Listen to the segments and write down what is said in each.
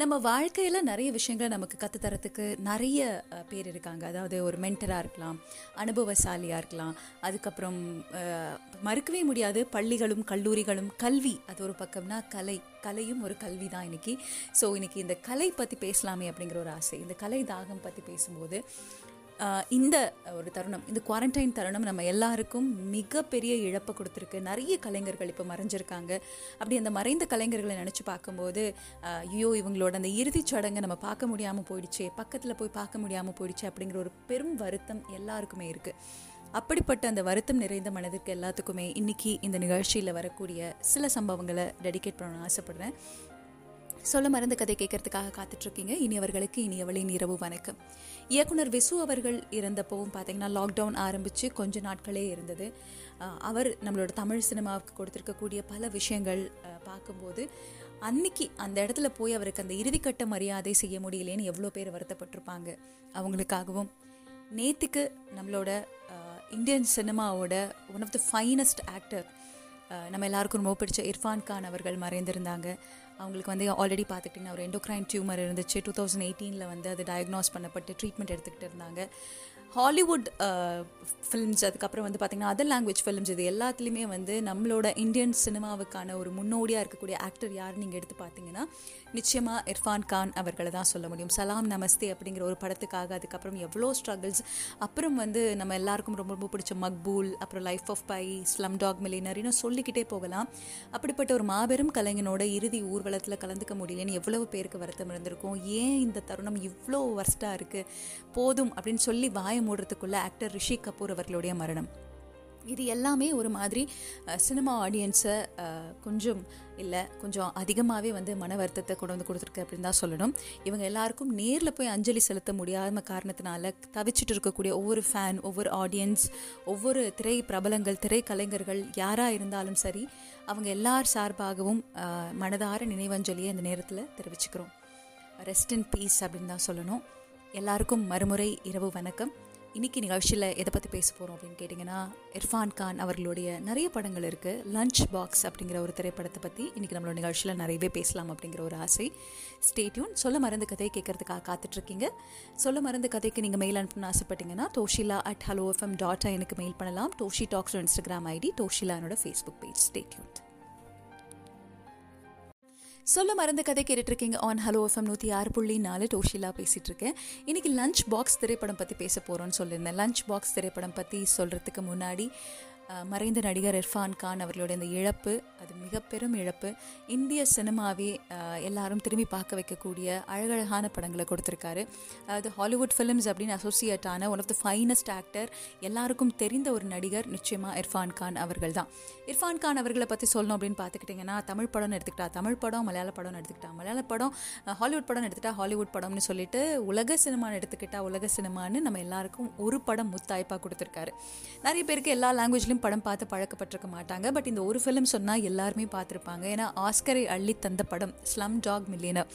நம்ம வாழ்க்கையில் நிறைய விஷயங்களை நமக்கு கற்றுத்தரத்துக்கு நிறைய பேர் இருக்காங்க. அதாவது ஒரு மென்டராக இருக்கலாம் அனுபவசாலியாக இருக்கலாம். அதுக்கப்புறம் மறுக்கவே முடியாது. பள்ளிகளும் கல்லூரிகளும் கல்வி. அது ஒரு பக்கம்னா கலை. கலையும் ஒரு கல்வி தான் இன்னைக்கு. ஸோ இன்னைக்கு இந்த கலை பற்றி பேசலாமே அப்படிங்கிற ஒரு ஆசை. இந்த கலை தாகம் பற்றி பேசும்போது இந்த ஒரு தருணம் இந்த குவாரண்டைன் தருணம் நம்ம எல்லாருக்கும் மிகப்பெரிய இழப்பை கொடுத்துருக்கு. நிறைய கலைஞர்கள் இப்போ மறைஞ்சிருக்காங்க. அப்படி அந்த மறைந்த கலைஞர்களை நினச்சி பார்க்கும்போது ஐயோ இவங்களோட அந்த இறுதிச் சடங்கை நம்ம பார்க்க முடியாமல் போயிடுச்சே பக்கத்தில் போய் பார்க்க முடியாமல் போயிடுச்சு அப்படிங்கிற ஒரு பெரும் வருத்தம் எல்லாருக்குமே இருக்குது அப்படிப்பட்ட அந்த வருத்தம் நிறைந்த மனதிற்கு எல்லாத்துக்குமே இன்னைக்கு இந்த நிகழ்ச்சியில் வரக்கூடிய சில சம்பவங்களை டெடிகேட் பண்ணணும்னு ஆசைப்பட்றேன். சொல்ல மறந்த கதை கேட்கறதுக்காக காத்துட்ருக்கீங்க. இனியவர்களுக்கு இனியவளின் இரவு வணக்கம். இயக்குனர் விசு அவர்கள் இறந்தப்போவும் பார்த்தீங்கன்னா லாக்டவுன் ஆரம்பித்து கொஞ்ச நாட்களே இருந்தது. அவர் நம்மளோட தமிழ் சினிமாவுக்கு கொடுத்துருக்கக்கூடிய பல விஷயங்கள் பார்க்கும்போது அன்னைக்கு அந்த இடத்துல போய் அவருக்கு அந்த இறுதிக்கட்ட மரியாதை செய்ய முடியலேன்னு எவ்வளோ பேர் வருத்தப்பட்டிருப்பாங்க. அவங்களுக்காகவும் நேத்துக்கு நம்மளோட இந்தியன் சினிமாவோட one of the finest actor நம்ம எல்லாருக்கும் ரொம்ப பிடிச்ச இர்ஃபான் கான் அவர்கள் மறைந்திருந்தாங்க. அவங்களுக்கு வந்து ஆல்ரெடி பார்த்துக்கிட்டிங்கன்னா ஒரு எண்டோக்ரைன் டியூமர் இருந்துச்சு. டூ தௌசண்ட் எயிட்டீனில் வந்து அது டயக்னோஸ் பண்ணப்பட்டு ட்ரீட்மெண்ட் எடுத்துக்கிட்டு இருந்தாங்க. ஹாலிவுட் ஃபிலிம்ஸ் uh, அதுக்கப்புறம் வந்து பார்த்திங்கன்னா அதர் லாங்குவேஜ் ஃபிலிம்ஸ் இது எல்லாத்துலேயுமே வந்து நம்மளோட இந்தியன் சினிமாவுக்கான ஒரு முன்னோடியாக இருக்கக்கூடிய ஆக்டர் யார் நீங்கள் எடுத்து பார்த்தீங்கன்னா நிச்சயமாக இர்ஃபான் கான் அவர்களை தான் சொல்ல முடியும். சலாம் நமஸ்தே அப்படிங்கிற ஒரு படத்துக்காக அதுக்கப்புறம் எவ்வளோ ஸ்ட்ரகிள்ஸ் அப்புறம் வந்து நம்ம எல்லாருக்கும் ரொம்ப ரொம்ப பிடிச்ச மக்பூல் அப்புறம் Life of Pi Slumdog மில்லினரின்னு சொல்லிக்கிட்டே போகலாம். அப்படிப்பட்ட ஒரு மாபெரும் கலைஞனோட இறுதி ஊர்வலத்தில் கலந்துக்க முடியலன்னு எவ்வளவு பேருக்கு வருத்தம் இருந்திருக்கும்? ஏன் இந்த தருணம் இவ்வளோ வர்ஸ்டாக இருக்குது போதும் அப்படின்னு சொல்லி வாய மூடுறதுக்குள்ள ஆக்டர் ரிஷி கபூர் அவர்களுடைய மரணம். இது எல்லாமே ஒரு மாதிரி சினிமா ஆடியன்ஸை கொஞ்சம் இல்லை கொஞ்சம் அதிகமாகவே வந்து மன வருத்தத்தை கொண்டு வந்து கொடுத்துருக்கு அப்படின்னு தான் சொல்லணும். இவங்க எல்லாருக்கும் நேரில் போய் அஞ்சலி செலுத்த முடியாத காரணத்தினால தவிச்சிட்டு இருக்கக்கூடிய ஒவ்வொரு ஃபேன் ஒவ்வொரு ஆடியன்ஸ் ஒவ்வொரு திரை பிரபலங்கள் திரைக்கலைஞர்கள் யாராக இருந்தாலும் சரி அவங்க எல்லார் சார்பாகவும் மனதார நினைவஞ்சலியை இந்த நேரத்தில் தெரிவிச்சுக்கிறோம். ரெஸ்ட் இன் பீஸ் அப்படின்னு தான் சொல்லணும். எல்லாருக்கும் மறுமுறை இரவு வணக்கம். இன்றைக்கி நிகழ்ச்சியில் எதை பற்றி பேச போகிறோம் அப்படின்னு கேட்டிங்கன்னா இர்ஃபான் கான் அவர்களுடைய நிறைய படங்கள் இருக்குது லஞ்ச் பாக்ஸ் அப்படிங்கிற ஒரு திரைப்படத்தை பற்றி இன்றைக்கி நம்மளோட நிகழ்ச்சியில் நிறையவே பேசலாம் அப்படிங்கிற ஒரு ஆசை. ஸ்டேட்யூன் சொல்ல மருந்து கதையை கேட்கறதுக்காக காத்துட்ருக்கீங்க. சொல்ல மருந்து கதைக்கு நீங்கள் மெயில் அனுப்பணும்னு ஆசைப்பட்டீங்கன்னா Toshila at hello FM dot எனக்கு மெயில் பண்ணலாம். டோஷி டாக்ஸ் இன்ஸ்டாகிராம் ஐடி டோஷிலானோட ஃபேஸ்புக் பேஜ் ஸ்டேட்யூன் சொல்ல மறந்த கதை கேட்டுட்டு இருக்கீங்க ஆன் ஹலோ எஃப்எம் நூற்றி ஆறு புள்ளி நாலு டோஷிலா பேசிகிட்டு இருக்கேன் இன்னைக்கு லஞ்ச் பாக்ஸ் திரைப்படம் பற்றி பேச போகிறோன்னு சொல்லியிருந்தேன். லஞ்ச் பாக்ஸ் திரைப்படம் பற்றி சொல்கிறதுக்கு முன்னாடி மறைந்த நடிகர் இர்ஃபான் கான் அவர்களுடைய இந்த இழப்பு அது மிக பெரும் இழப்பு இந்திய சினிமாவே எல்லாரும் திரும்பி பார்க்க வைக்கக்கூடிய அழகழகான படங்களை கொடுத்துருக்காரு. அது ஹாலிவுட் ஃபிலிம்ஸ் அப்படின்னு அசோசியேட் ஆன one of the finest actor எல்லாருக்கும் தெரிந்த ஒரு நடிகர் நிச்சயமாக இர்ஃபான் கான் அவர்கள் தான் இர்ஃபான் கான் அவர்களை பற்றி சொல்லணும் அப்படின்னு பார்த்துக்கிட்டிங்கன்னா தமிழ் படம்னு எடுத்துக்கிட்டா தமிழ் படம் மலையாள படம்னு எடுத்துக்கிட்டா மலையாள படம் ஹாலிவுட் படம் எடுத்துக்கிட்டா ஹாலிவுட் படம்னு சொல்லிட்டு உலக சினிமான்னு எடுத்துக்கிட்டா உலக சினிமான்னு நம்ம எல்லாருக்கும் ஒரு படம் முத்தாய்ப்பாக கொடுத்துருக்காரு. நிறைய பேருக்கு எல்லா லாங்குவேஜ்லையும் படம் பார்த்து பழக்கப்பட்டிருக்க மாட்டாங்க. பட் இந்த ஒரு ஃபிலிம் சொன்னால் எல்லாருமே பார்த்துருப்பாங்க. ஏன்னா ஆஸ்கரை அள்ளி தந்த படம் ஸ்லம் டாக் மில்லியனர்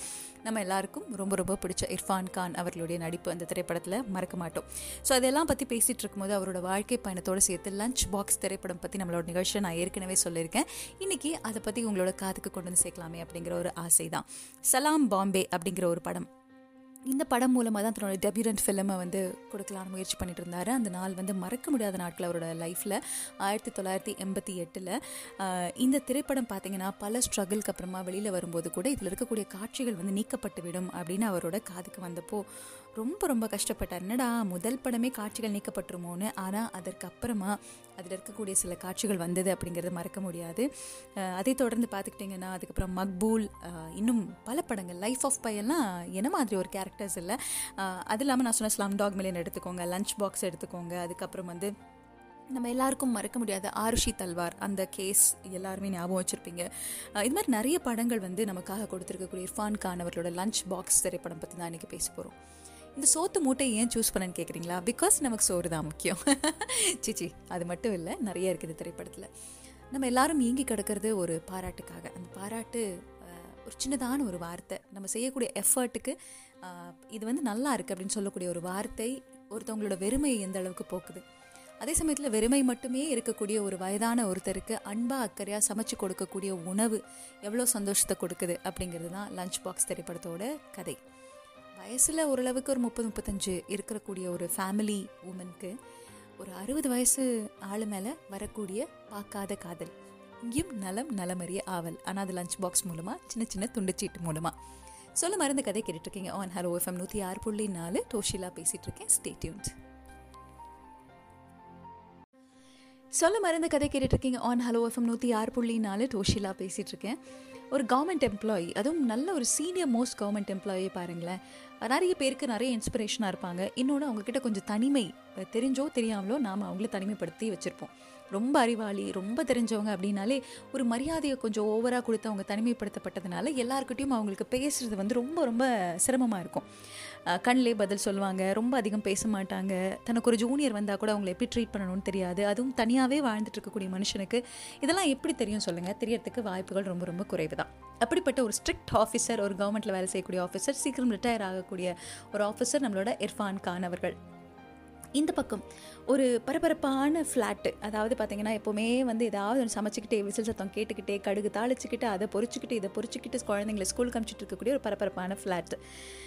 நம்ம எல்லாருக்கும் ரொம்ப ரொம்ப பிடிச்ச இர்ஃபான் கான் அவர்களுடைய நடிப்பு அந்த திரைப்படத்தில் மறக்க மாட்டோம். ஸோ அதெல்லாம் பற்றி பேசிகிட்டு இருக்கும்போது அவரோட வாழ்க்கை பயணத்தோடு சேர்த்து லஞ்ச் பாக்ஸ் திரைப்படம் பற்றி நம்மளோட நிகழ்ச்சியை நான் ஏற்கனவே சொல்லியிருக்கேன். இன்னைக்கு அதை பற்றி உங்களோட காதுக்கு கொண்டு வந்து சேர்க்கலாமே அப்படிங்கிற ஒரு ஆசை தான் சலாம் பாம்பே அப்படிங்கிற ஒரு படம் இந்த படம் மூலமாக தான் தன்னோட டெபியூரண்ட் ஃபிலிமை வந்து கொடுக்கலான்னு முயற்சி பண்ணிட்டு இருந்தார் அந்த நாள் வந்து மறக்க முடியாத நாட்கள் அவரோட லைஃப்பில் ஆயிரத்தி தொள்ளாயிரத்தி எண்பத்தி எட்டில் இந்த திரைப்படம் பார்த்தீங்கன்னா பல ஸ்ட்ரகிள்க்கு அப்புறமா வெளியில் வரும்போது கூட இதில் இருக்கக்கூடிய காட்சிகள் வந்து நீக்கப்பட்டு விடும் அப்படின்னு அவரோட காதுக்கு வந்தப்போ ரொம்ப ரொம்ப கஷ்டப்பட்டார். என்னடா முதல் படமே காட்சிகள் நீக்கப்பட்டுருமோன்னு? ஆனால் அதற்கு அப்புறமா அதில் இருக்கக்கூடிய சில காட்சிகள் வந்தது அப்படிங்கிறது மறக்க முடியாது. அதை தொடர்ந்து பார்த்துக்கிட்டிங்கன்னா அதுக்கப்புறம் மக்பூல் இன்னும் பல படங்கள் லைஃப் ஆஃப் பையெல்லாம் என்ன மாதிரி ஒரு கேரக்டர் கேரக்டர்ஸ் இல்லை. அது இல்லாமல் நான் சொன்ன ஸ்லம் டாக் மில்லியன் எடுத்துக்கோங்க லஞ்ச் பாக்ஸ் எடுத்துக்கோங்க அதுக்கப்புறம் வந்து நம்ம எல்லாருக்கும் மறக்க முடியாத ஆருஷி தல்வார் அந்த கேஸ் எல்லாருமே ஞாபகம் வச்சுருப்பீங்க. இது மாதிரி நிறைய படங்கள் வந்து நமக்காக கொடுத்துருக்கக்கூடிய இர்ஃபான் கான் அவர்களோட லஞ்ச் பாக்ஸ் திரைப்படம் பற்றி தான் இன்றைக்கி பேச போகிறோம் இந்த சோத்து மூட்டை ஏன் சூஸ் பண்ணேன்னு கேட்குறீங்களா பிகாஸ் நமக்கு சோறு தான் முக்கியம். சிச்சி அது மட்டும் இல்லை நிறைய இருக்குது திரைப்படத்தில். நம்ம எல்லாரும் இயங்கி கிடக்கிறது ஒரு பாராட்டுக்காக. அந்த பாராட்டு ஒரு சின்னதான ஒரு வார்த்தை. நம்ம செய்யக்கூடிய எஃபர்ட்டுக்கு இது வந்து நல்லா இருக்குது அப்படின்னு சொல்லக்கூடிய ஒரு வார்த்தை ஒருத்தவங்களோட வெறுமையை எந்த அளவுக்கு போக்குது? அதே சமயத்தில் வெறுமை மட்டுமே இருக்கக்கூடிய ஒரு வயதான ஒருத்தருக்கு அன்பாக அக்கறையாக சமைச்சு கொடுக்கக்கூடிய உணவு எவ்வளோ சந்தோஷத்தை கொடுக்குது அப்படிங்கிறது தான் லஞ்ச் பாக்ஸ் திரைப்படத்தோட கதை. வயசில் ஓரளவுக்கு ஒரு முப்பது முப்பத்தஞ்சு இருக்கக்கூடிய ஒரு ஃபேமிலி உமனுக்கு ஒரு அறுபது வயசு ஆள் மேலே வரக்கூடிய பார்க்காத காதல். இங்கேயும் நலம் நலமறிய ஆவல். ஆனால் அது லஞ்ச் பாக்ஸ் மூலமாக சின்ன சின்ன துண்டுச்சீட்டு மூலமாக சொல்ல மருந்து கதை கேட்டுட்ருக்கீங்க. ஆன் ஹலோ எஃப்எம் நூற்றி ஆறு புள்ளி நாலு டோஷிலா பேசிகிட்டு இருக்கேன் ஸ்டேட்யூன்ட் சொல்ல மருந்து கதை கேட்டுட்ருக்கீங்க. ஆன் ஹலோ எஃப்எம் நூற்றி ஆறு புள்ளி நாலு டோஷிலா பேசிகிட்டு இருக்கேன் ஒரு கவர்மெண்ட் எம்ப்ளாயி அதுவும் நல்ல ஒரு சீனியர் மோஸ்ட் கவர்மெண்ட் எம்ப்ளாயி பாருங்களேன். நிறைய பேருக்கு நிறைய இன்ஸ்பிரேஷனாக இருப்பாங்க. இன்னொன்று அவங்கக்கிட்ட கொஞ்சம் தனிமை தெரிஞ்சோ தெரியாமலோ நாம் அவங்கள தனிமைப்படுத்தி வச்சுருப்போம். ரொம்ப அறிவாளி ரொம்ப தெரிஞ்சவங்க அப்படின்னாலே ஒரு மரியாதையை கொஞ்சம் ஓவராக கொடுத்து அவங்க தனிமைப்படுத்தப்பட்டதுனால எல்லாருக்கிட்டையும் அவங்களுக்கு பேசுகிறது வந்து ரொம்ப ரொம்ப சிரமமாக இருக்கும். கண்ணிலே பதில் சொல்லுவாங்க ரொம்ப அதிகம் பேச மாட்டாங்க. தனக்கு ஒரு ஜூனியர் வந்தால் கூட அவங்களை எப்படி ட்ரீட் பண்ணணும்னு தெரியாது. அதுவும் தனியாகவே வாழ்ந்துட்டு இருக்கக்கூடிய மனுஷனுக்கு இதெல்லாம் எப்படி தெரியும் சொல்லுங்கள் தெரியறதுக்கு வாய்ப்புகள் ரொம்ப ரொம்ப குறைவு தான் அப்படிப்பட்ட ஒரு ஸ்ட்ரிக்ட் ஆஃபீஸர் ஒரு கவர்மெண்ட்டில் வேலை செய்யக்கூடிய ஆஃபீஸர் சீக்கிரம் ரிட்டையர் ஆகக்கூடிய ஒரு ஆஃபீஸர் நம்மளோட இர்ஃபான் கான் அவர்கள். இந்த பக்கம். ஒரு பரபரப்பான ஃப்ளாட்டு அதாவது பார்த்தீங்கன்னா எப்போவுமே வந்து ஏதாவது ஒன்று சமைச்சிக்கிட்டே விசில் சத்தம் கேட்டுக்கிட்டே கடுகு தாளிச்சுக்கிட்டு அதை பொறிச்சிக்கிட்டு இதை பொறிச்சிக்கிட்டு குழந்தைங்களை ஸ்கூலுக்கு அனுப்பிச்சிட்டு இருக்கக்கூடிய ஒரு பரபரப்பான ஃப்ளாட்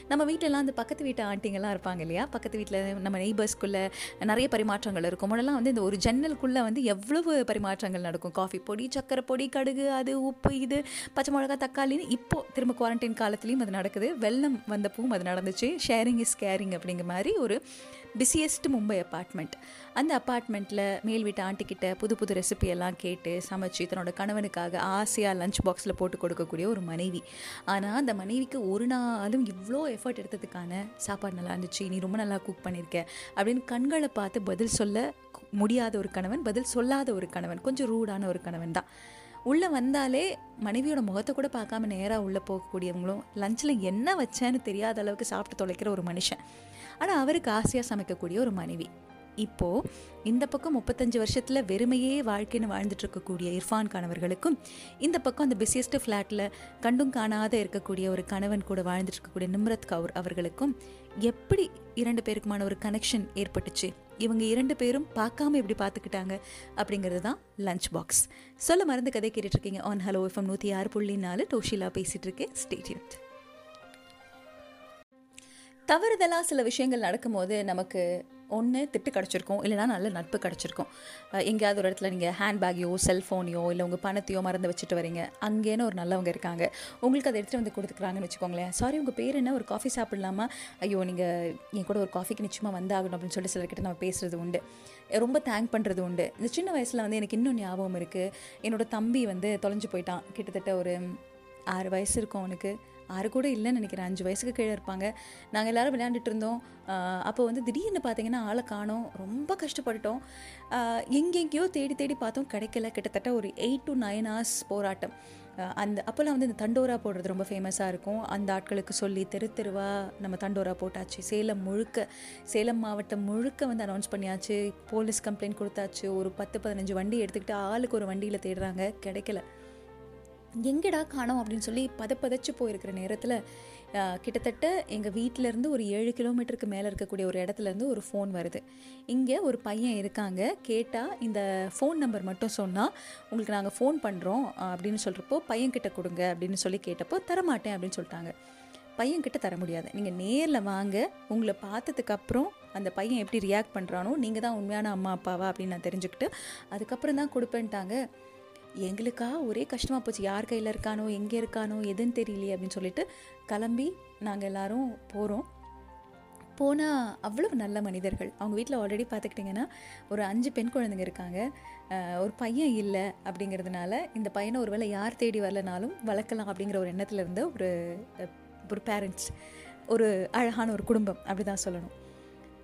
நம்ம வீட்டிலலாம் அந்த பக்கத்து வீட்டு ஆண்டிங்கெல்லாம் இருப்பாங்க இல்லையா? பக்கத்து வீட்டில் நம்ம நெய்பர்ஸ்குள்ளே நிறைய பரிமாற்றங்கள் இருக்கும். முன்னெல்லாம் வந்து இந்த ஒரு ஜன்னலுக்குள்ளே வந்து எவ்வளவு பரிமாற்றங்கள் நடக்கும்? காஃபி பொடி சக்கரை பொடி கடுகு அது உப்பு இது பச்சை மிளகா தக்காளின்னு இப்போது திரும்ப குவாரண்டைன் காலத்துலேயும் அது நடக்குது. வெள்ளம் வந்தப்பவும் அது நடந்துச்சு. ஷேரிங் இஸ் கேரிங் அப்படிங்கிற மாதிரி ஒரு பிஸியஸ்ட் மும்பை அப்பார்ட்மெண்ட் அந்த அப்பார்ட்மெண்ட்டில் மேல் வீட்டு ஆண்டிக்கிட்ட புது புது ரெசிபி எல்லாம் கேட்டு சமைச்சு தன்னோட கணவனுக்காக ஆசையாக லஞ்ச் பாக்ஸில் போட்டு கொடுக்கக்கூடிய ஒரு மனைவி. ஆனால் அந்த மனைவிக்கு ஒரு நாளும் இவ்வளோ எஃபர்ட் எடுத்ததுக்கான சாப்பாடு நல்லா இருந்துச்சு. நீ ரொம்ப நல்லா குக் பண்ணியிருக்க அப்படின்னு கண்களை பார்த்து பதில் சொல்ல முடியாத ஒரு கணவன் பதில் சொல்லாத ஒரு கணவன் கொஞ்சம் ரூடான ஒரு கணவன் தான். உள்ளே வந்தாலே மனைவியோட முகத்தை கூட பார்க்காம நேராக உள்ளே போகக்கூடியவங்களும் லஞ்சில் என்ன வச்சேன்னு தெரியாத அளவுக்கு சாப்பிட்டு தொலைக்கிற ஒரு மனுஷன். ஆனால் அவருக்கு ஆசையாக சமைக்கக்கூடிய ஒரு மனைவி. இப்போது இந்த பக்கம் முப்பத்தஞ்சு வருஷத்தில் வெறுமையே வாழ்க்கைன்னு வாழ்ந்துட்டு இருக்கக்கூடிய இர்ஃபான் கணவர்களுக்கும் இந்த பக்கம் அந்த பிஸியஸ்ட் ஃப்ளாட்டில் கண்டும் காணாத இருக்கக்கூடிய ஒரு கணவன் கூட வாழ்ந்துட்டுருக்கக்கூடிய நிம்ரத் கவுர் அவர்களுக்கும் எப்படி இரண்டு பேருக்குமான ஒரு கனெக்ஷன் ஏற்பட்டுச்சு? இவங்க இரண்டு பேரும் பார்க்காம எப்படி பார்த்துக்கிட்டாங்க? அப்படிங்கிறது தான் லஞ்ச் பாக்ஸ் சொல்ல மருந்து கதை கேட்டுட்ருக்கீங்க ஆன் ஹலோ எஃப்எம் நூற்றி ஆறு புள்ளி நாலு டோஷிலா பேசிகிட்டு இருக்கேன் ஸ்டேடியூட் தவறுதலாக சில விஷயங்கள் நடக்கும்போது நமக்கு ஒன்று திட்டு கிடச்சிருக்கும் இல்லைனா நல்ல நட்பு கிடச்சிருக்கும். எங்கேயாவது ஒரு இடத்துல நீங்கள் ஹேண்ட்பேக்கையோ செல்ஃபோனையோ இல்லை உங்கள் பணத்தையோ மறந்து வச்சுட்டு வரீங்க. அங்கேன்னு ஒரு நல்லவங்க இருக்காங்க. உங்களுக்கு அதை எடுத்துகிட்டு வந்து கொடுத்துக்கிறாங்கன்னு வச்சுக்கோங்களேன். சாரி உங்கள் பேர் என்ன? ஒரு காஃபி சாப்பிட்லாமா? ஐயோ நீங்கள் என் கூட ஒரு காஃபிக்கு நிச்சயமாக வந்தாகணும் அப்படின்னு சொல்லி சிலர்கிட்ட நம்ம பேசுகிறது உண்டு. ரொம்ப தேங்க் பண்ணுறது உண்டு. இந்த சின்ன வயசில் வந்து எனக்கு இன்னும் ஞாபகம் இருக்குது என்னோடய தம்பி வந்து தொலைஞ்சு போயிட்டான். கிட்டத்தட்ட ஒரு ஆறு வயசு இருக்கும் அவனுக்கு. ஆறு கூட இல்லைன்னு நினைக்கிறேன். அஞ்சு வயசுக்கு கீழே இருப்பாங்க. நாங்கள் எல்லோரும் விளையாண்டுட்டு இருந்தோம். அப்போ வந்து திடீர்னு பார்த்தீங்கன்னா ஆளை காணோம். ரொம்ப கஷ்டப்பட்டுட்டோம். எங்கெங்கேயோ தேடி தேடி பார்த்தோம். கிடைக்கல. கிட்டத்தட்ட ஒரு எயிட் டு நைன் ஹவர்ஸ் போராட்டம். அந்த அப்போல்லாம் வந்து இந்த தண்டோரா போடுறது ரொம்ப ஃபேமஸாக இருக்கும். அந்த ஆட்களுக்கு சொல்லி தெரு தெருவாக நம்ம தண்டோரா போட்டாச்சு. சேலம் முழுக்க சேலம் மாவட்டம் முழுக்க வந்து அனௌன்ஸ் பண்ணியாச்சு. போலீஸ் கம்ப்ளைண்ட் கொடுத்தாச்சு. ஒரு பத்து பதினஞ்சு வண்டி எடுத்துக்கிட்டு ஆளுக்கு ஒரு வண்டியில் தேடுறாங்க. கிடைக்கல. எங்கடா காணோம் அப்படின்னு சொல்லி பதப்பதச்சு போயிருக்கிற நேரத்தில் கிட்டத்தட்ட எங்கள் வீட்டிலேருந்து ஒரு ஏழு கிலோமீட்டருக்கு மேலே இருக்கக்கூடிய ஒரு இடத்துலேருந்து ஒரு ஃபோன் வருது. இங்கே ஒரு பையன் இருக்காங்க. கேட்டால் இந்த ஃபோன் நம்பர் மட்டும் சொன்னால் உங்களுக்கு நாங்கள் ஃபோன் பண்ணுறோம் அப்படின்னு சொல்கிறப்போ பையன்கிட்ட கொடுங்க அப்படின்னு சொல்லி கேட்டப்போ தரமாட்டேன் அப்படின்னு சொல்லிட்டாங்க. பையன்கிட்ட தர முடியாது. நீங்கள் நேரில் வாங்க உங்களை பார்த்ததுக்கப்புறம் அந்த பையன் எப்படி ரியாக்ட் பண்ணுறானோ நீங்கள் தான் உண்மையான அம்மா அப்பாவா அப்படின்னு நான் தெரிஞ்சுக்கிட்டு அதுக்கப்புறம் தான் கொடுப்பேன்ட்டாங்க. எங்களுக்கா ஒரே கஷ்டமாக போச்சு. யார் கையில் இருக்கானோ எங்கே இருக்கானோ எதுன்னு தெரியலையே அப்படின்னு சொல்லிட்டு கிளம்பி நாங்கள் எல்லோரும் போகிறோம் போனால் அவ்வளவு நல்ல மனிதர்கள். அவங்க வீட்டில் ஆல்ரெடி பார்த்துக்கிட்டிங்கன்னா ஒரு அஞ்சு பெண் குழந்தைங்க இருக்காங்க. ஒரு பையன் இல்லை அப்படிங்கிறதுனால இந்த பையனை ஒரு வேளை யார் தேடி வரலனாலும் வளர்க்கலாம் அப்படிங்கிற ஒரு எண்ணத்தில் இருந்த ஒரு ஒரு பேரண்ட்ஸ் ஒரு அழகான ஒரு குடும்பம் அப்படி தான் சொல்லணும்.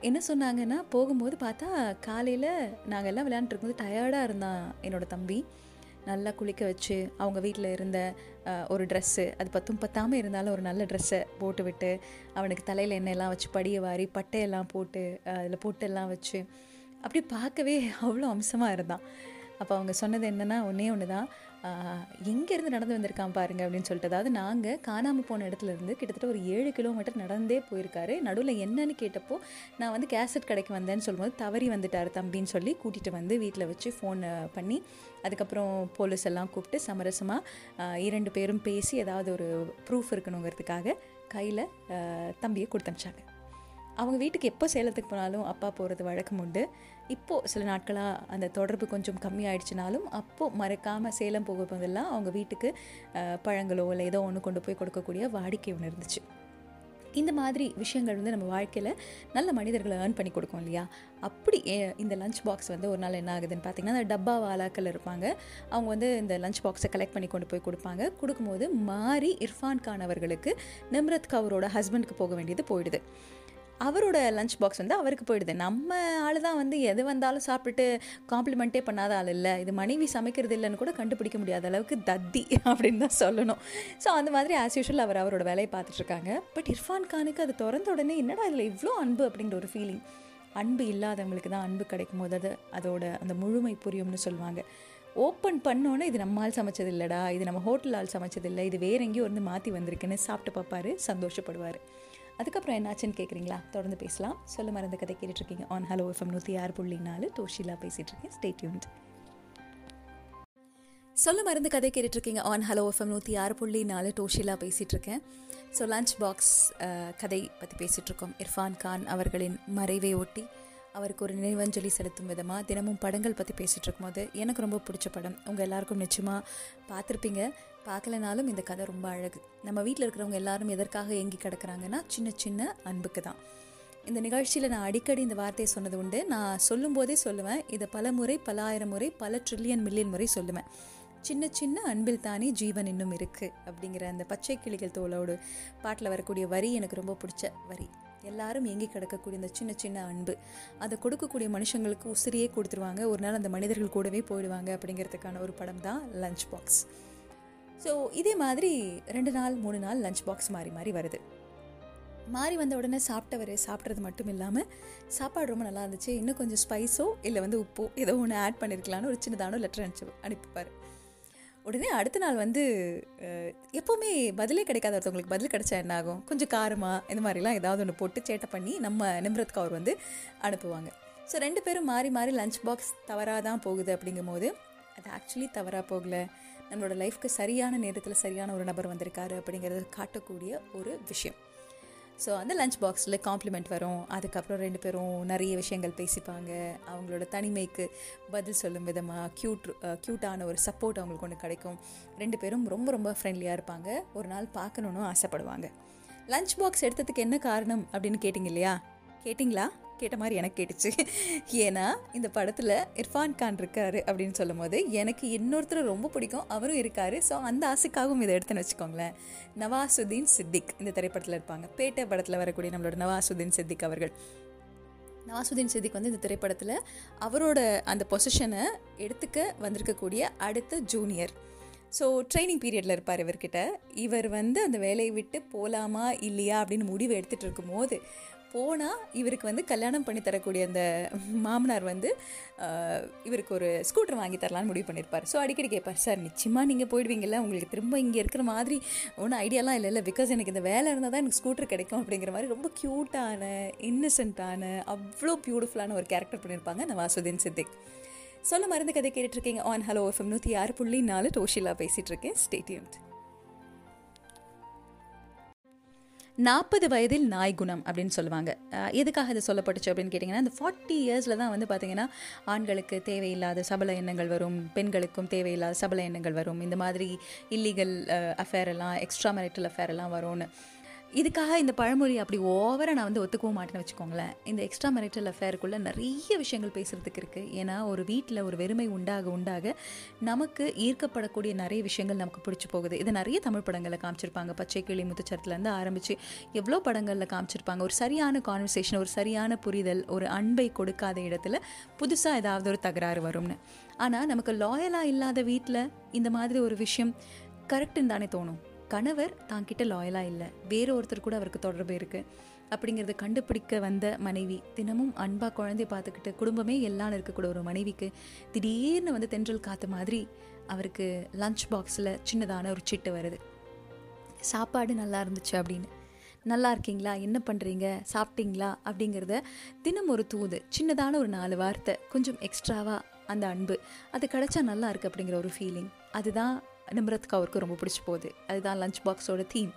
என்ன சொன்னாங்கன்னா போகும்போது பார்த்தா காலையில் நாங்கள் எல்லாம் விளையாண்டுருக்கும்போது டயர்டாக இருந்தான் என்னோடய தம்பி. நல்லா குளிக்க வச்சு அவங்க வீட்டில் இருந்த ஒரு ட்ரெஸ்ஸு அது பத்தும் பத்தாமல் இருந்தாலும் ஒரு நல்ல ட்ரெஸ்ஸை போட்டு விட்டு அவனுக்கு தலையில் எண்ணெயெல்லாம் வச்சு படியை வாரி பட்டையெல்லாம் போட்டு அதில் பொட்டெல்லாம் வச்சு அப்படி பார்க்கவே அவ்வளோ அம்சமாக இருந்தான். அப்போ அவங்க சொன்னது என்னென்னா ஒன்றே ஒன்று தான் எங்கேருந்து நடந்து வந்திருக்கான் பாருங்க அப்படின்னு சொல்லிட்டு. அதாவது நாங்கள் காணாமல் போன இடத்துலேருந்து கிட்டத்தட்ட ஒரு ஏழு கிலோமீட்டர் நடந்தே போயிருக்காரு. நடுவில் என்னன்னு கேட்டப்போ நான் வந்து கேசட் கடைக்கு வந்தேன்னு சொல்லும்போது தவறி வந்துட்டார் தம்பின்னு சொல்லி கூட்டிகிட்டு வந்து வீட்டில் வச்சு ஃபோன் பண்ணி அதுக்கப்புறம் போலீஸ் எல்லாம் கூப்பிட்டு சமரசமாக இரண்டு பேரும் பேசி ஏதாவது ஒரு ப்ரூஃப் இருக்கணுங்கிறதுக்காக கையில் தம்பியை கொடுத்து அனுப்பிச்சாங்க. அவங்க வீட்டுக்கு எப்போ சேலத்துக்கு போனாலும் அப்பா போகிறது வழக்கம் உண்டு. இப்போது சில நாட்களாக அந்த தொடர்பு கொஞ்சம் கம்மியாயிடுச்சுனாலும் அப்போது மறக்காமல் சேலம் போகும்போதெல்லாம் அவங்க வீட்டுக்கு பழங்களோ இல்லை ஏதோ ஒன்று கொண்டு போய் கொடுக்கக்கூடிய வாடிக்கை ஒன்று இருந்துச்சு. இந்த மாதிரி விஷயங்கள் வந்து நம்ம வாழ்க்கையில் நல்ல மனிதர்களை ஏர்ன் பண்ணி கொடுக்கும் இல்லையா? அப்படி இந்த லஞ்ச் பாக்ஸ் வந்து ஒரு நாள் என்ன ஆகுதுன்னு பார்த்தீங்கன்னா அந்த டப்பா வாலாக்கள் இருப்பாங்க. அவங்க வந்து இந்த லஞ்ச் பாக்ஸை கலெக்ட் பண்ணி கொண்டு போய் கொடுப்பாங்க. கொடுக்கும்போது மாறி இர்ஃபான் கான் அவர்களுக்கு நிம்ரத் கவுரோட ஹஸ்பண்டுக்கு போக வேண்டியது போயிடுது. அவரோட லஞ்ச் பாக்ஸ் வந்து அவருக்கு போயிடுது. நம்ம ஆள் தான் வந்து எது வந்தாலும் சாப்பிட்டுட்டு காம்ப்ளிமெண்ட்டே பண்ணாத ஆள் இல்லை. இது மனைவி சமைக்கிறது இல்லைன்னு கூட கண்டுபிடிக்க முடியாத அளவுக்கு தத்தி அப்படின்னு தான் சொல்லணும். ஸோ அந்த மாதிரி ஆஸ் யூஷுவல் அவர் அவரோட வேலையை பார்த்துட்ருக்காங்க பட் இர்ஃபான் கானுக்கு அது திறந்த உடனே என்னடா இதில் இவ்வளோ அன்பு அப்படிங்கிற ஒரு ஃபீலிங் அன்பு இல்லாதவங்களுக்கு தான் அன்பு கிடைக்கும் போது அது அதோட அந்த முழுமை புரியும்னு சொல்லுவாங்க. ஓப்பன் பண்ணோன்னே இது நம்ம ஆள் சமைச்சது இல்லைடா இது நம்ம ஹோட்டல் ஆள் சமைச்சது இல்லை இது வேற எங்கேயோ வந்து மாற்றி வந்திருக்குன்னு சாப்பிட்டு பார்ப்பாரு சந்தோஷப்படுவார். அதுக்கப்புறம் என்னாச்சுன்னு கேட்குறீங்களா தொடர்ந்து பேசலாம். சொல்ல மறந்த கதை கேட்டுட்ருக்கீங்க. ஆன் ஹலோ எஃப்எம் நூற்றி ஆறு புள்ளி நாலு. தோஷிலா பேசிகிட்ருக்கேன் ஸ்டேட்யூன்ட் சொல்ல மருந்து கதை கேட்டுட்ருக்கீங்க. ஆன் ஹலோ எஃப்எம் நூற்றி ஆறு புள்ளி நாலு. டோஷிலா பேசிகிட்டு இருக்கேன் ஸோ லஞ்ச் பாக்ஸ் கதை பற்றி பேசிகிட்ருக்கோம் இர்ஃபான் கான் அவர்களின் மறைவை ஒட்டி அவருக்கு ஒரு நினைவஞ்சலி செலுத்தும் விதமாக தினமும் படங்கள் பற்றி பேசிகிட்டு இருக்கும்போது எனக்கு ரொம்ப பிடிச்ச படம். உங்கள் எல்லாருக்கும் நிச்சயமாக பார்த்துருப்பீங்க பார்க்கலனாலும் இந்த கதை ரொம்ப அழகு. நம்ம வீட்டில் இருக்கிறவங்க எல்லாரும் எதற்காக ஏங்கி கிடக்கிறாங்கன்னா சின்ன சின்ன அன்புக்கு தான் இந்த நிகழ்ச்சியில் நான் அடிக்கடி இந்த வார்த்தையை சொன்னது உண்டு. நான் சொல்லும்போதே சொல்லுவேன் இதை பல முறை பல ஆயிரம் முறை பல ட்ரில்லியன் மில்லியன் முறை சொல்லுவேன். சின்ன சின்ன அன்பில் தானே ஜீவன் இன்னும் இருக்குது அப்படிங்கிற அந்த பச்சை கிளிகள் தோளோடு பாட்டில் வரக்கூடிய வரி எனக்கு ரொம்ப பிடிச்ச வரி. எல்லாரும் ஏங்கி கிடக்கக்கூடிய இந்த சின்ன சின்ன அன்பு அதை கொடுக்கக்கூடிய மனுஷங்களுக்கு உசிரியே கொடுத்துருவாங்க. ஒரு நாள் அந்த மனிதர்கள் கூடவே போயிடுவாங்க அப்படிங்கிறதுக்கான ஒரு படம் தான் லஞ்ச் பாக்ஸ் ஸோ இதே மாதிரி ரெண்டு நாள் மூணு நாள் லஞ்ச் பாக்ஸ் மாறி மாறி வருது. மாறி வந்த உடனே சாப்பிட்டவர் சாப்பிட்றது மட்டும் இல்லாமல் சாப்பாடு ரொம்ப நல்லா இருந்துச்சு. இன்னும் கொஞ்சம் ஸ்பைஸோ இல்லை வந்து உப்போ ஏதோ ஒன்று ஆட் பண்ணியிருக்கலான்னு ஒரு சின்னதான லெட்டர் அனுப்பிச்சு அனுப்பிப்பார். உடனே அடுத்த நாள் வந்து எப்போவுமே பதிலே கிடைக்காத ஒருத்தவங்களுக்கு பதில் கிடைச்சா என்ன ஆகும்? கொஞ்சம் காரமாக இந்த மாதிரிலாம் ஏதாவது ஒன்று போட்டு சேட்டை பண்ணி நம்ம நிம்ரத் கவுர் வந்து அனுப்புவாங்க. ஸோ ரெண்டு பேரும் மாறி மாறி லஞ்ச் பாக்ஸ் தவறாக தான் போகுது அப்படிங்கும்போது அது ஆக்சுவலி தவறாக போகலை. நம்மளோட லைஃப்க்கு சரியான நேரத்தில் சரியான ஒரு நபர் வந்திருக்காரு அப்படிங்கிறத காட்டக்கூடிய ஒரு விஷயம். ஸோ அந்த லஞ்ச் பாக்ஸில் காம்ப்ளிமெண்ட் வரும். அதுக்கப்புறம் ரெண்டு பேரும் நிறைய விஷயங்கள் பேசிப்பாங்க. அவங்களோட தனிமைக்கு பதில் சொல்லும் விதமாக க்யூட் க்யூட்டான ஒரு சப்போர்ட் அவங்களுக்கு ஒன்று கிடைக்கும். ரெண்டு பேரும் ரொம்ப ரொம்ப ஃப்ரெண்ட்லியாக இருப்பாங்க. ஒரு நாள் பார்க்கணுன்னு ஆசைப்படுவாங்க. லஞ்ச் பாக்ஸ் எடுத்ததுக்கு என்ன காரணம் அப்படின்னு கேட்டிங்க இல்லையா? கேட்டிங்களா? கேட்ட மாதிரி எனக்கு கேட்டுச்சு. ஏன்னா இந்த படத்தில் இர்ஃபான் கான் இருக்காரு அப்படின்னு சொல்லும் போது எனக்கு இன்னொருத்தர் ரொம்ப பிடிக்கும். அவரும் இருக்காரு. ஸோ அந்த ஆசைக்காகவும் இதை எடுத்துன்னு வச்சுக்கோங்களேன். நவாசுதீன் சித்திக் இந்த திரைப்படத்தில் இருப்பாங்க. பேட்டை படத்தில் வரக்கூடிய நம்மளோட நவாசுதீன் சித்திக் அவர்கள். நவாசுதீன் சித்திக் வந்து இந்த திரைப்படத்தில் அவரோட அந்த பொசிஷனை எடுத்துக்க வந்திருக்கக்கூடிய அடுத்த ஜூனியர் ஸோ ட்ரைனிங் பீரியடில் இருப்பார் இவர்கிட்ட. இவர் வந்து அந்த வேலையை விட்டு போகலாமா இல்லையா அப்படின்னு முடிவு எடுத்துகிட்டு இருக்கும்போது போனால் இவருக்கு வந்து கல்யாணம் பண்ணி தரக்கூடிய அந்த மாமனார் வந்து இவருக்கு ஒரு ஸ்கூட்டர் வாங்கி தரலான்னு முடிவு பண்ணியிருப்பார் ஸோ அடிக்கடி கேட்பார் சார் நிச்சயமாக நீங்கள் போயிடுவீங்கல்ல? உங்களுக்கு திரும்ப இங்கே இருக்கிற மாதிரி ஒன்றும் ஐடியாலாம் இல்லை இல்லை பிகாஸ் எனக்கு இந்த வேலை இருந்தால் தான் எனக்கு ஸ்கூட்டர் கிடைக்கும் அப்படிங்கிற மாதிரி ரொம்ப க்யூட்டான இன்னசென்ட்டான அவ்வளோ பியூட்டிஃபுல்லான ஒரு கேரக்டர் பண்ணியிருப்பாங்க நவாசுதீன் சித்திக். சொல்ல மருந்து கதை கேட்டுட்டு இருக்கீங்க. ஆன் ஹலோ எஃப்எம் நூற்றி ஆறு புள்ளி நாலு டோஷிலா பேசிகிட்டு இருக்கேன். ஸ்டேட்யூன்ட் நாற்பது வயதில் நாய் குணம் அப்படின்னு சொல்லுவாங்க. எதுக்காக இது சொல்லப்பட்டுச்சு அப்படின்னு கேட்டிங்கன்னா இந்த ஃபார்ட்டி இயர்ஸில் தான் வந்து பார்த்திங்கன்னா ஆண்களுக்கு தேவையில்லாத சபல எண்ணங்கள் வரும் பெண்களுக்கும் தேவையில்லாத சபல எண்ணங்கள் வரும். இந்த மாதிரி இல்லீகல் அஃபேர் எல்லாம் எக்ஸ்ட்ரா மேரிட்டல் அஃபேர் எல்லாம் வரும்னு. இதுக்காக இந்த பழமொழி அப்படி ஓவராக நான் வந்து ஒத்துக்கவும் மாட்டேன்னு வச்சுக்கோங்களேன். இந்த எக்ஸ்ட்ரா மேரிட்டல் அஃபேருக்குள்ளே நிறைய விஷயங்கள் பேசுகிறதுக்கு இருக்குது ஏன்னா ஒரு வீட்டில் ஒரு வெறுமை உண்டாக உண்டாக நமக்கு ஈர்க்கப்படக்கூடிய நிறைய விஷயங்கள் நமக்கு பிடிச்சி போகுது. இது நிறைய தமிழ் படங்களில் காமிச்சிருப்பாங்க. பச்சை கிளி முத்துச்சரத்துலேருந்து ஆரம்பித்து எவ்வளோ படங்களில் காமிச்சிருப்பாங்க. ஒரு சரியான கான்வர்சேஷன் ஒரு சரியான புரிதல் ஒரு அன்பை கொடுக்காத இடத்துல புதுசாக ஏதாவது ஒரு தகராறு வரும்னு. ஆனால் நமக்கு லாயலாக இல்லாத வீட்டில் இந்த மாதிரி ஒரு விஷயம் கரெக்டுன்னு தானே தோணும். கணவர் தான் கிட்ட லாயலாக இல்லை. வேற ஒருத்தர் கூட அவருக்கு தொடர்பு இருக்குது அப்படிங்கிறத கண்டுபிடிக்க வந்த மனைவி தினமும் அன்பாக குழந்தைய பார்த்துக்கிட்டு குடும்பமே எல்லாம் இருக்கக்கூட ஒரு மனைவிக்கு திடீர்னு வந்து தென்றல் காத்த மாதிரி அவருக்கு லஞ்ச் பாக்ஸில் சின்னதான ஒரு சிட்டு வருது. சாப்பாடு நல்லா இருந்துச்சு அப்படின்னு. நல்லா இருக்கீங்களா? என்ன பண்ணுறீங்க சாப்பிட்டீங்களா? அப்படிங்கிறத தினம் ஒரு தூது சின்னதான ஒரு நாலு வார்த்தை கொஞ்சம் எக்ஸ்ட்ராவாக அந்த அன்பு அது கிடைச்சா நல்லா இருக்குது அப்படிங்கிற ஒரு ஃபீலிங் அதுதான் நிம்ரத் கவுருக்கு ரொம்ப பிடிச்சி போகுது. அதுதான் லஞ்ச் பாக்ஸோட தீம்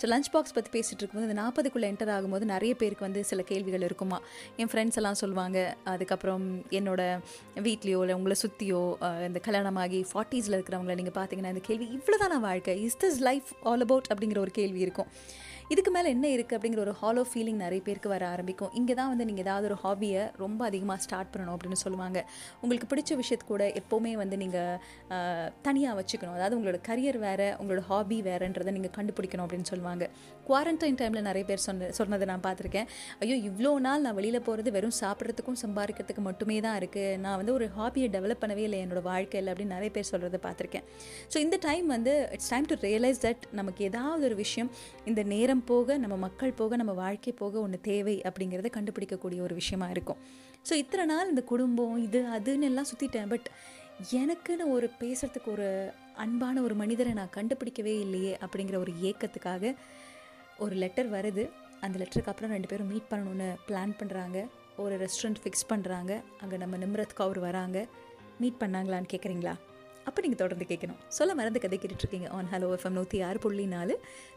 ஸோ லஞ்ச் பாக்ஸ் பற்றி பேசிகிட்டு இருக்கும்போது இந்த நாற்பதுக்குள்ளே என்டர் ஆகும்போது நிறைய பேருக்கு வந்து சில கேள்விகள் இருக்குமா? என் ஃப்ரெண்ட்ஸ் எல்லாம் சொல்லுவாங்க அதுக்கப்புறம் என்னோட வீட்லேயோ இல்லை உங்களை சுற்றியோ இந்த கல்யாணமாகி ஃபார்ட்டிஸில் இருக்கிறவங்கள நீங்கள் பார்த்தீங்கன்னா இந்த கேள்வி இவ்வளோ தான் வாழ்க்கை. Is this life all about அப்படிங்கிற ஒரு கேள்வி இருக்கும். இதுக்கு மேலே என்ன இருக்குது அப்படிங்கிற ஒரு ஹாலோ ஃபீலிங் நிறைய பேருக்கு வர ஆரம்பிக்கும். இங்கே தான் வந்து நீங்கள் ஏதாவது ஒரு ஹாபியை ரொம்ப அதிகமாக ஸ்டார்ட் பண்ணணும் அப்படின்னு சொல்லுவாங்க. உங்களுக்கு பிடிச்ச விஷயத்து கூட எப்போவுமே வந்து நீங்கள் தனியாக வச்சுக்கணும். அதாவது உங்களோட கரியர் வேறு உங்களோட ஹாபி வேறுன்றதை நீங்கள் கண்டுபிடிக்கணும் அப்படின்னு சொல்லுவாங்க. குவாரண்டைன் டைமில் நிறைய பேர் சொன்ன சொன்னதை நான் பார்த்துருக்கேன். ஐயோ இவ்வளோ நாள் நான் வெளியில் போகிறது வெறும் சாப்பிட்றதுக்கும் சம்பாதிக்கிறதுக்கு மட்டுமே தான் இருக்குது நான் வந்து ஒரு ஹாபியை டெவலப் பண்ணவே இல்லை என்னோட வாழ்க்கையில் அப்படின்னு நிறைய பேர் சொல்கிறத பார்த்துருக்கேன். ஸோ இந்த டைம் வந்து it's time to realise that நமக்கு ஏதாவது ஒரு விஷயம் இந்த நேரம் நேரம் போக நம்ம மக்கள் போக நம்ம வாழ்க்கை போக ஒன்று தேவை அப்படிங்கிறத கண்டுபிடிக்கக்கூடிய ஒரு விஷயமா இருக்கும். ஸோ இத்தனை நாள் இந்த குடும்பம் இது அதுன்னு எல்லாம் சுற்றிட்டேன் பட் எனக்குன்னு ஒரு பேசுகிறதுக்கு ஒரு அன்பான ஒரு மனிதரை நான் கண்டுபிடிக்கவே இல்லையே அப்படிங்கிற ஒரு ஏக்கத்துக்காக ஒரு லெட்டர் வருது. அந்த லெட்டருக்கு அப்புறம் ரெண்டு பேரும் மீட் பண்ணணுன்னு பிளான் பண்ணுறாங்க ஒரு ரெஸ்டாரண்ட் ஃபிக்ஸ் பண்ணுறாங்க அங்கே நம்ம நிம்ரத் கவுர் வராங்க. மீட் பண்ணாங்களான்னு கேட்குறீங்களா அப்போ நீங்கள் தொடர்ந்து கேட்கணும் சொல்ல மறந்து கதை கேட்டுட்ருக்கீங்க ஆன் ஹலோ எஃப்எம் நூற்றி ஆறு புள்ளி நாலு.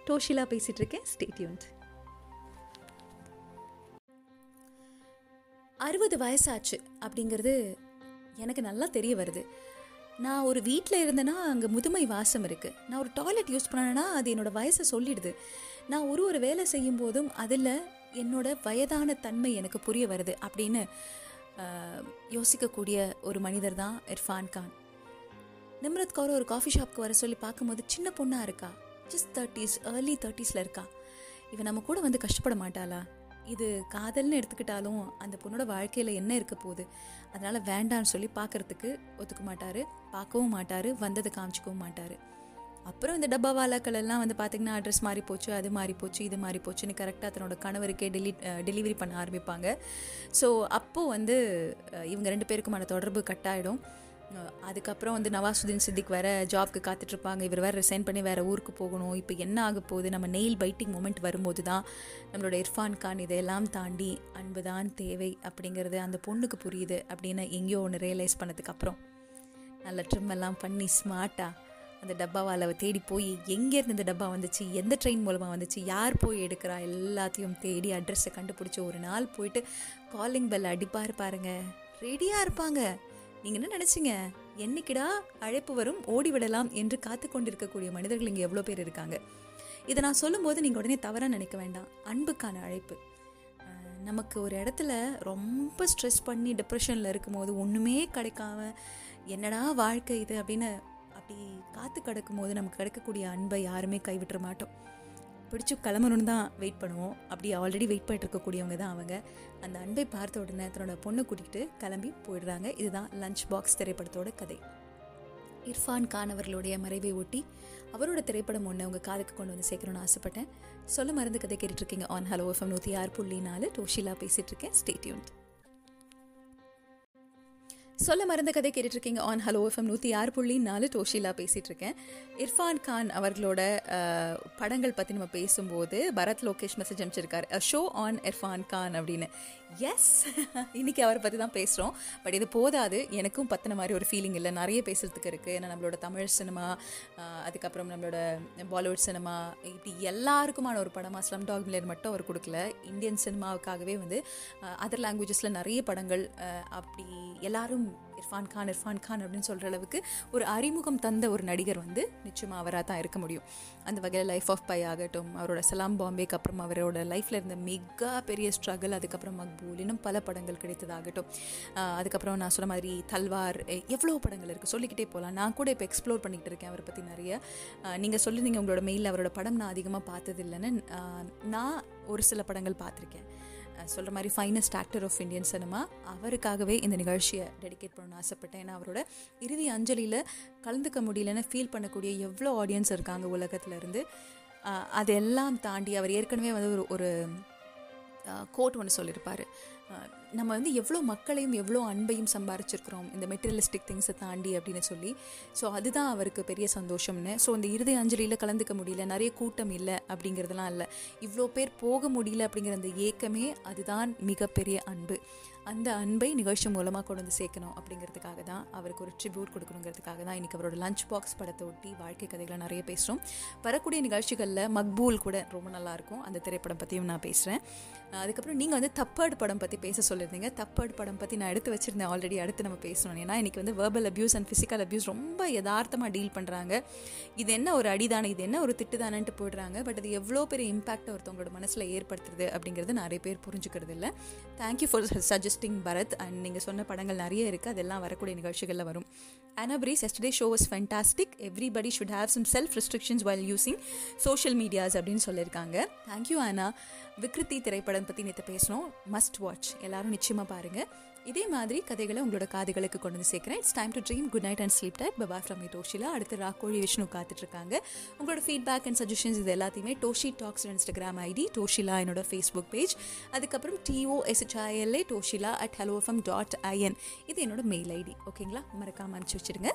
டோஷிலா பேசிகிட்டு இருக்கேன். ஸ்டேட்யூன்ட் அறுபது வயசாச்சு அப்படிங்கிறது எனக்கு நல்லா தெரிய வருது. நான் ஒரு வீட்டில் இருந்தேன்னா அங்கே முதுமை வாசம் இருக்குது நான் ஒரு டாய்லெட் யூஸ் பண்ணேன்னா அது என்னோடய வயசை சொல்லிடுது. நான் ஒரு ஒரு வேலை செய்யும் போதும் அதில் என்னோட வயதான தன்மை எனக்கு புரிய வருது அப்படின்னு யோசிக்கக்கூடிய ஒரு மனிதர் தான் இர்ஃபான் கான். நிம்ரத் கௌர் ஒரு காஃபி ஷாப்க்கு வர சொல்லி பார்க்கும்போது சின்ன பொண்ணாக இருக்கா. ஜஸ்ட் தேர்ட்டிஸ் ஏர்லி தேர்ட்டிஸில் இருக்கா. இவன் நம்ம கூட வந்து கஷ்டப்பட மாட்டாளா? இது காதல்னு எடுத்துக்கிட்டாலும் அந்த பொண்ணோட வாழ்க்கையில் என்ன இருக்க போகுது? அதனால் வேண்டான்னு சொல்லி பார்க்குறதுக்கு ஒத்துக்க மாட்டார் பார்க்கவும் மாட்டார் வந்ததை காமிச்சிக்கவும் மாட்டார். அப்புறம் இந்த டப்பாவாலாக்கள் எல்லாம் வந்து பார்த்திங்கன்னா அட்ரஸ் மாறி போச்சு அது மாறி போச்சு இது மாறி போச்சுன்னு கரெக்டாக தன்னோட கணவருக்கே டெலி டெலிவரி பண்ண ஆரம்பிப்பாங்க. ஸோ அப்போது வந்து இவங்க ரெண்டு பேருக்குமான தொடர்பு கட் ஆகிடும் அதுக்கப்புறம் வந்து நவாசுதீன் சித்திக் வேற ஜாப்க்கு காத்துட்ருப்பாங்க. இவர் வேறு ரிசைன் பண்ணி வேறு ஊருக்கு போகணும். இப்போ என்ன ஆக போகுது? நம்ம நெயில் பைட்டிங் மூமெண்ட் வரும்போது தான் நம்மளோட இர்ஃபான் கான் இதையெல்லாம் தாண்டி அன்பு தான் தேவை அப்படிங்கிறது அந்த பொண்ணுக்கு புரியுது அப்படின்னு எங்கேயோ ஒன்று ரியலைஸ் பண்ணதுக்கப்புறம் நல்ல ட்ரிம் எல்லாம் பண்ணி ஸ்மார்ட்டாக அந்த டப்பாவால் தேடி போய் எங்கேருந்து இந்த டப்பா வந்துச்சு? எந்த ட்ரெயின் மூலமாக வந்துச்சு? யார் போய் எடுக்கிறா? எல்லாத்தையும் தேடி அட்ரஸை கண்டுபிடிச்சி ஒரு நாள் போயிட்டு காலிங் பெல் அடிப்பார் இருப்பாருங்க ரெடியாக இருப்பாங்க. நீங்கள் என்ன நினச்சிங்க? என்னைக்கிடா அழைப்பு வரும் ஓடிவிடலாம் என்று காத்து கொண்டிருக்கக்கூடிய மனிதர்கள் இங்கே எவ்வளோ பேர் இருக்காங்க. இதை நான் சொல்லும்போது நீங்கள் உடனே தவறாக நினைக்க வேண்டாம். அன்புக்கான அழைப்பு. நமக்கு ஒரு இடத்துல ரொம்ப ஸ்ட்ரெஸ் பண்ணி டிப்ரெஷனில் இருக்கும்போது ஒன்றுமே கிடைக்காம என்னடா வாழ்க்கை இது? அப்படின்னு அப்படி காத்து கிடக்கும் போது நமக்கு கிடைக்கக்கூடிய அன்பை யாருமே கைவிட்டுற மாட்டோம். பிடிச்சி கிளம்பணுன்னு தான் வெயிட் பண்ணுவோம். அப்படி ஆல்ரெடி வெயிட் பண்ணிட்டு இருக்கக்கூடியவங்க தான் அவங்க. அந்த அன்பை பார்த்த உடனே தன்னோட பொண்ணை கூட்டிகிட்டு கிளம்பி போயிடுறாங்க. இதுதான் லஞ்ச் பாக்ஸ் திரைப்படத்தோட கதை. இர்ஃபான் கான் அவர்களுடைய மறைவை ஒட்டி அவரோட திரைப்படம் ஒன்று உங்கள் காதுக்கு கொண்டு வந்து சேர்க்கணும்னு ஆசைப்பட்டேன். சொல்ல மருந்து கதை கேட்டுட்ருக்கீங்க ஆன் ஹலோ எஃப்எம் நூற்றி ஆறு புள்ளி நாலு. டோஷிலா பேசிகிட்டு இருக்கேன். ஸ்டேட்யூன்ட் சொல்ல மறந்த கதை கேட்டுட்ருக்கீங்க ஆன் ஹலோ எஃப்எம் நூற்றி ஆறு புள்ளி நாலு டோஷிலா பேசிகிட்டு இருக்கேன் இர்ஃபான் கான் அவர்களோட படங்கள் பற்றி நம்ம பேசும்போது Bharat Lokesh message அனுப்பிச்சிருக்காரு. A show on Irrfan Khan அப்படின்னு. எஸ் இன்னைக்கு அவரை பற்றி தான் பேசுகிறோம் பட் இது போதாது. எனக்கும் பற்றின மாதிரி ஒரு ஃபீலிங் இல்லை. நிறைய பேசுகிறதுக்கு இருக்குது ஏன்னா நம்மளோட தமிழ் சினிமா அதுக்கப்புறம் நம்மளோட பாலிவுட் சினிமா இப்படி எல்லாருக்குமான ஒரு படமாக ஸ்லம் டாக் மில்லர் மட்டும் அவர் கொடுக்கல. இந்தியன் சினிமாவுக்காகவே வந்து அதர் லாங்குவேஜஸில் நிறைய படங்கள் அப்படி எல்லாரும் இர்ஃபான் கான் இர்ஃபான் கான் அப்படின்னு சொல்கிற அளவுக்கு ஒரு அறிமுகம் தந்த ஒரு நடிகர் வந்து நிச்சயமாக அவராக தான் இருக்க முடியும். அந்த வகையில் லைஃப் ஆஃப் பை ஆகட்டும் அவரோட சலாம் பாம்பேக்கு அப்புறம் அவரோட லைஃப்பில் இருந்த மிக பெரிய ஸ்ட்ரகிள் அதுக்கப்புறம் மக்பூல் இன்னும் பல படங்கள் கிடைத்ததாகட்டும். அதுக்கப்புறம் நான் சொன்ன மாதிரி தல்வார் எவ்வளோ படங்கள் இருக்குது சொல்லிக்கிட்டே போகலாம் நான் கூட இப்போ எக்ஸ்ப்ளோர் பண்ணிக்கிட்டு இருக்கேன் அவரை பற்றி நிறைய. நீங்கள் சொல்லியிருந்தீங்க உங்களோட மெயிலில் அவரோட படம் நான் அதிகமாக பார்த்தது இல்லைன்னு நான் ஒரு சில படங்கள் பார்த்துருக்கேன். சொல்கிற மாதிரி finest actor of Indian cinema அவருக்காகவே இந்த நிகழ்ச்சியை டெடிகேட் பண்ணணும்னு ஆசைப்பட்டேன். ஏன்னா அவரோட இறுதி அஞ்சலியில் கலந்துக்க முடியலன்னு ஃபீல் பண்ணக்கூடிய எவ்வளோ ஆடியன்ஸ் இருக்காங்க உலகத்துலேருந்து அதெல்லாம் தாண்டி அவர் ஏற்கனவே வந்து ஒரு ஒரு கோட் ஒன்று சொல்லியிருப்பார். நம்ம வந்து எவ்வளோ மக்களையும் எவ்வளோ அன்பையும் சம்பாரிச்சிருக்கிறோம். இந்த மெட்டீரியலிஸ்டிக் திங்ஸை தாண்டி அப்படின்னு சொல்லி. ஸோ அதுதான் அவருக்கு பெரிய சந்தோஷம்னு. ஸோ இந்த இறுதி அஞ்சலியில் கலந்துக்க முடியல நிறைய கூட்டம் இல்லை அப்படிங்கிறதுலாம் இல்லை. இவ்வளோ பேர் போக முடியல அப்படிங்கிற அந்த ஏக்கமே அதுதான் மிகப்பெரிய அன்பு. அந்த அன்பை நிகழ்ச்சி மூலமாக கொண்டு வந்து சேர்க்கணும் அப்படிங்கிறதுக்காக தான் அவருக்கு ஒரு ட்ரிபியூட் கொடுக்கணுங்கிறதுக்காக தான் இன்றைக்கி அவரோட லஞ்ச் பாக்ஸ் படத்தை ஒட்டி வாழ்க்கை கதைகளை நிறைய பேசுகிறோம் வரக்கூடிய நிகழ்ச்சிகளில் மக்பூல் கூட ரொம்ப நல்லாயிருக்கும் அந்த திரைப்படம் பற்றியும் நான் பேசுகிறேன் அதுக்கப்புறம் நீங்கள் வந்து தப்பாடு படம் பற்றி பேச சொல்லியிருந்தீங்க. தப்பாடு படம் பற்றி நான் எடுத்து வச்சுருந்தேன் ஆல்ரெடி அடுத்து நம்ம பேசணும். ஏன்னா இன்றைக்கி வந்து verbal abuse and physical abuse ரொம்ப யதார்த்தமாக டீல் பண்ணுறாங்க இது என்ன ஒரு அடிதானே இது என்ன ஒரு திட்டுதானன்ட்டு போடுறாங்க பட் அது எவ்வளோ பெரிய இம்பாக்ட் ஒருத்தவங்களோட மனசில் ஏற்படுத்துறது அப்படிங்கிறது நிறைய பேர் புரிஞ்சுக்கிறது இல்லை. Thank you for suggesting Bharath and நீங்கள் சொன்ன படங்கள் நிறைய இருக்குது அதெல்லாம் வரக்கூடிய நிகழ்ச்சிகளில் வரும். அனப்ரீஸ் yesterday show was fantastic everybody should have some self restrictions while using social medias அப்படின்னு சொல்லியிருக்காங்க. தேங்க்யூ ஆனா விக்ருதி திரைப்படம் பற்றி நேற்று பேசணும் மஸ்ட் வாட்ச் எல்லாரும் நிச்சயமாக பாருங்கள் இதே மாதிரி கதைகளை உங்களோட காதுகளுக்கு கொண்டு வந்து சேர்க்குறேன். It's time to dream good night and sleep tight bye bye from Toshila அடுத்து ராக்கோழி விஷ்ணு காத்துட்ருக்காங்க உங்களோட ஃபீட்பேக் அண்ட் சஜஷன்ஸ் இது எல்லாத்தையுமே டோஷி டாக்ஸ் இன்ஸ்டாகிராம் ஐடி டோஷிலா என்னோட ஃபேஸ்புக் பேஜ் அதுக்கப்புறம் டிஓஎஸ்ஹெச்ஐஎல்ஏ டோஷிலா at hello FM dot IN இது என்னோட மெயில் ஐடி ஓகேங்களா மறக்காமல் அனுப்பிச்சி வச்சிருங்க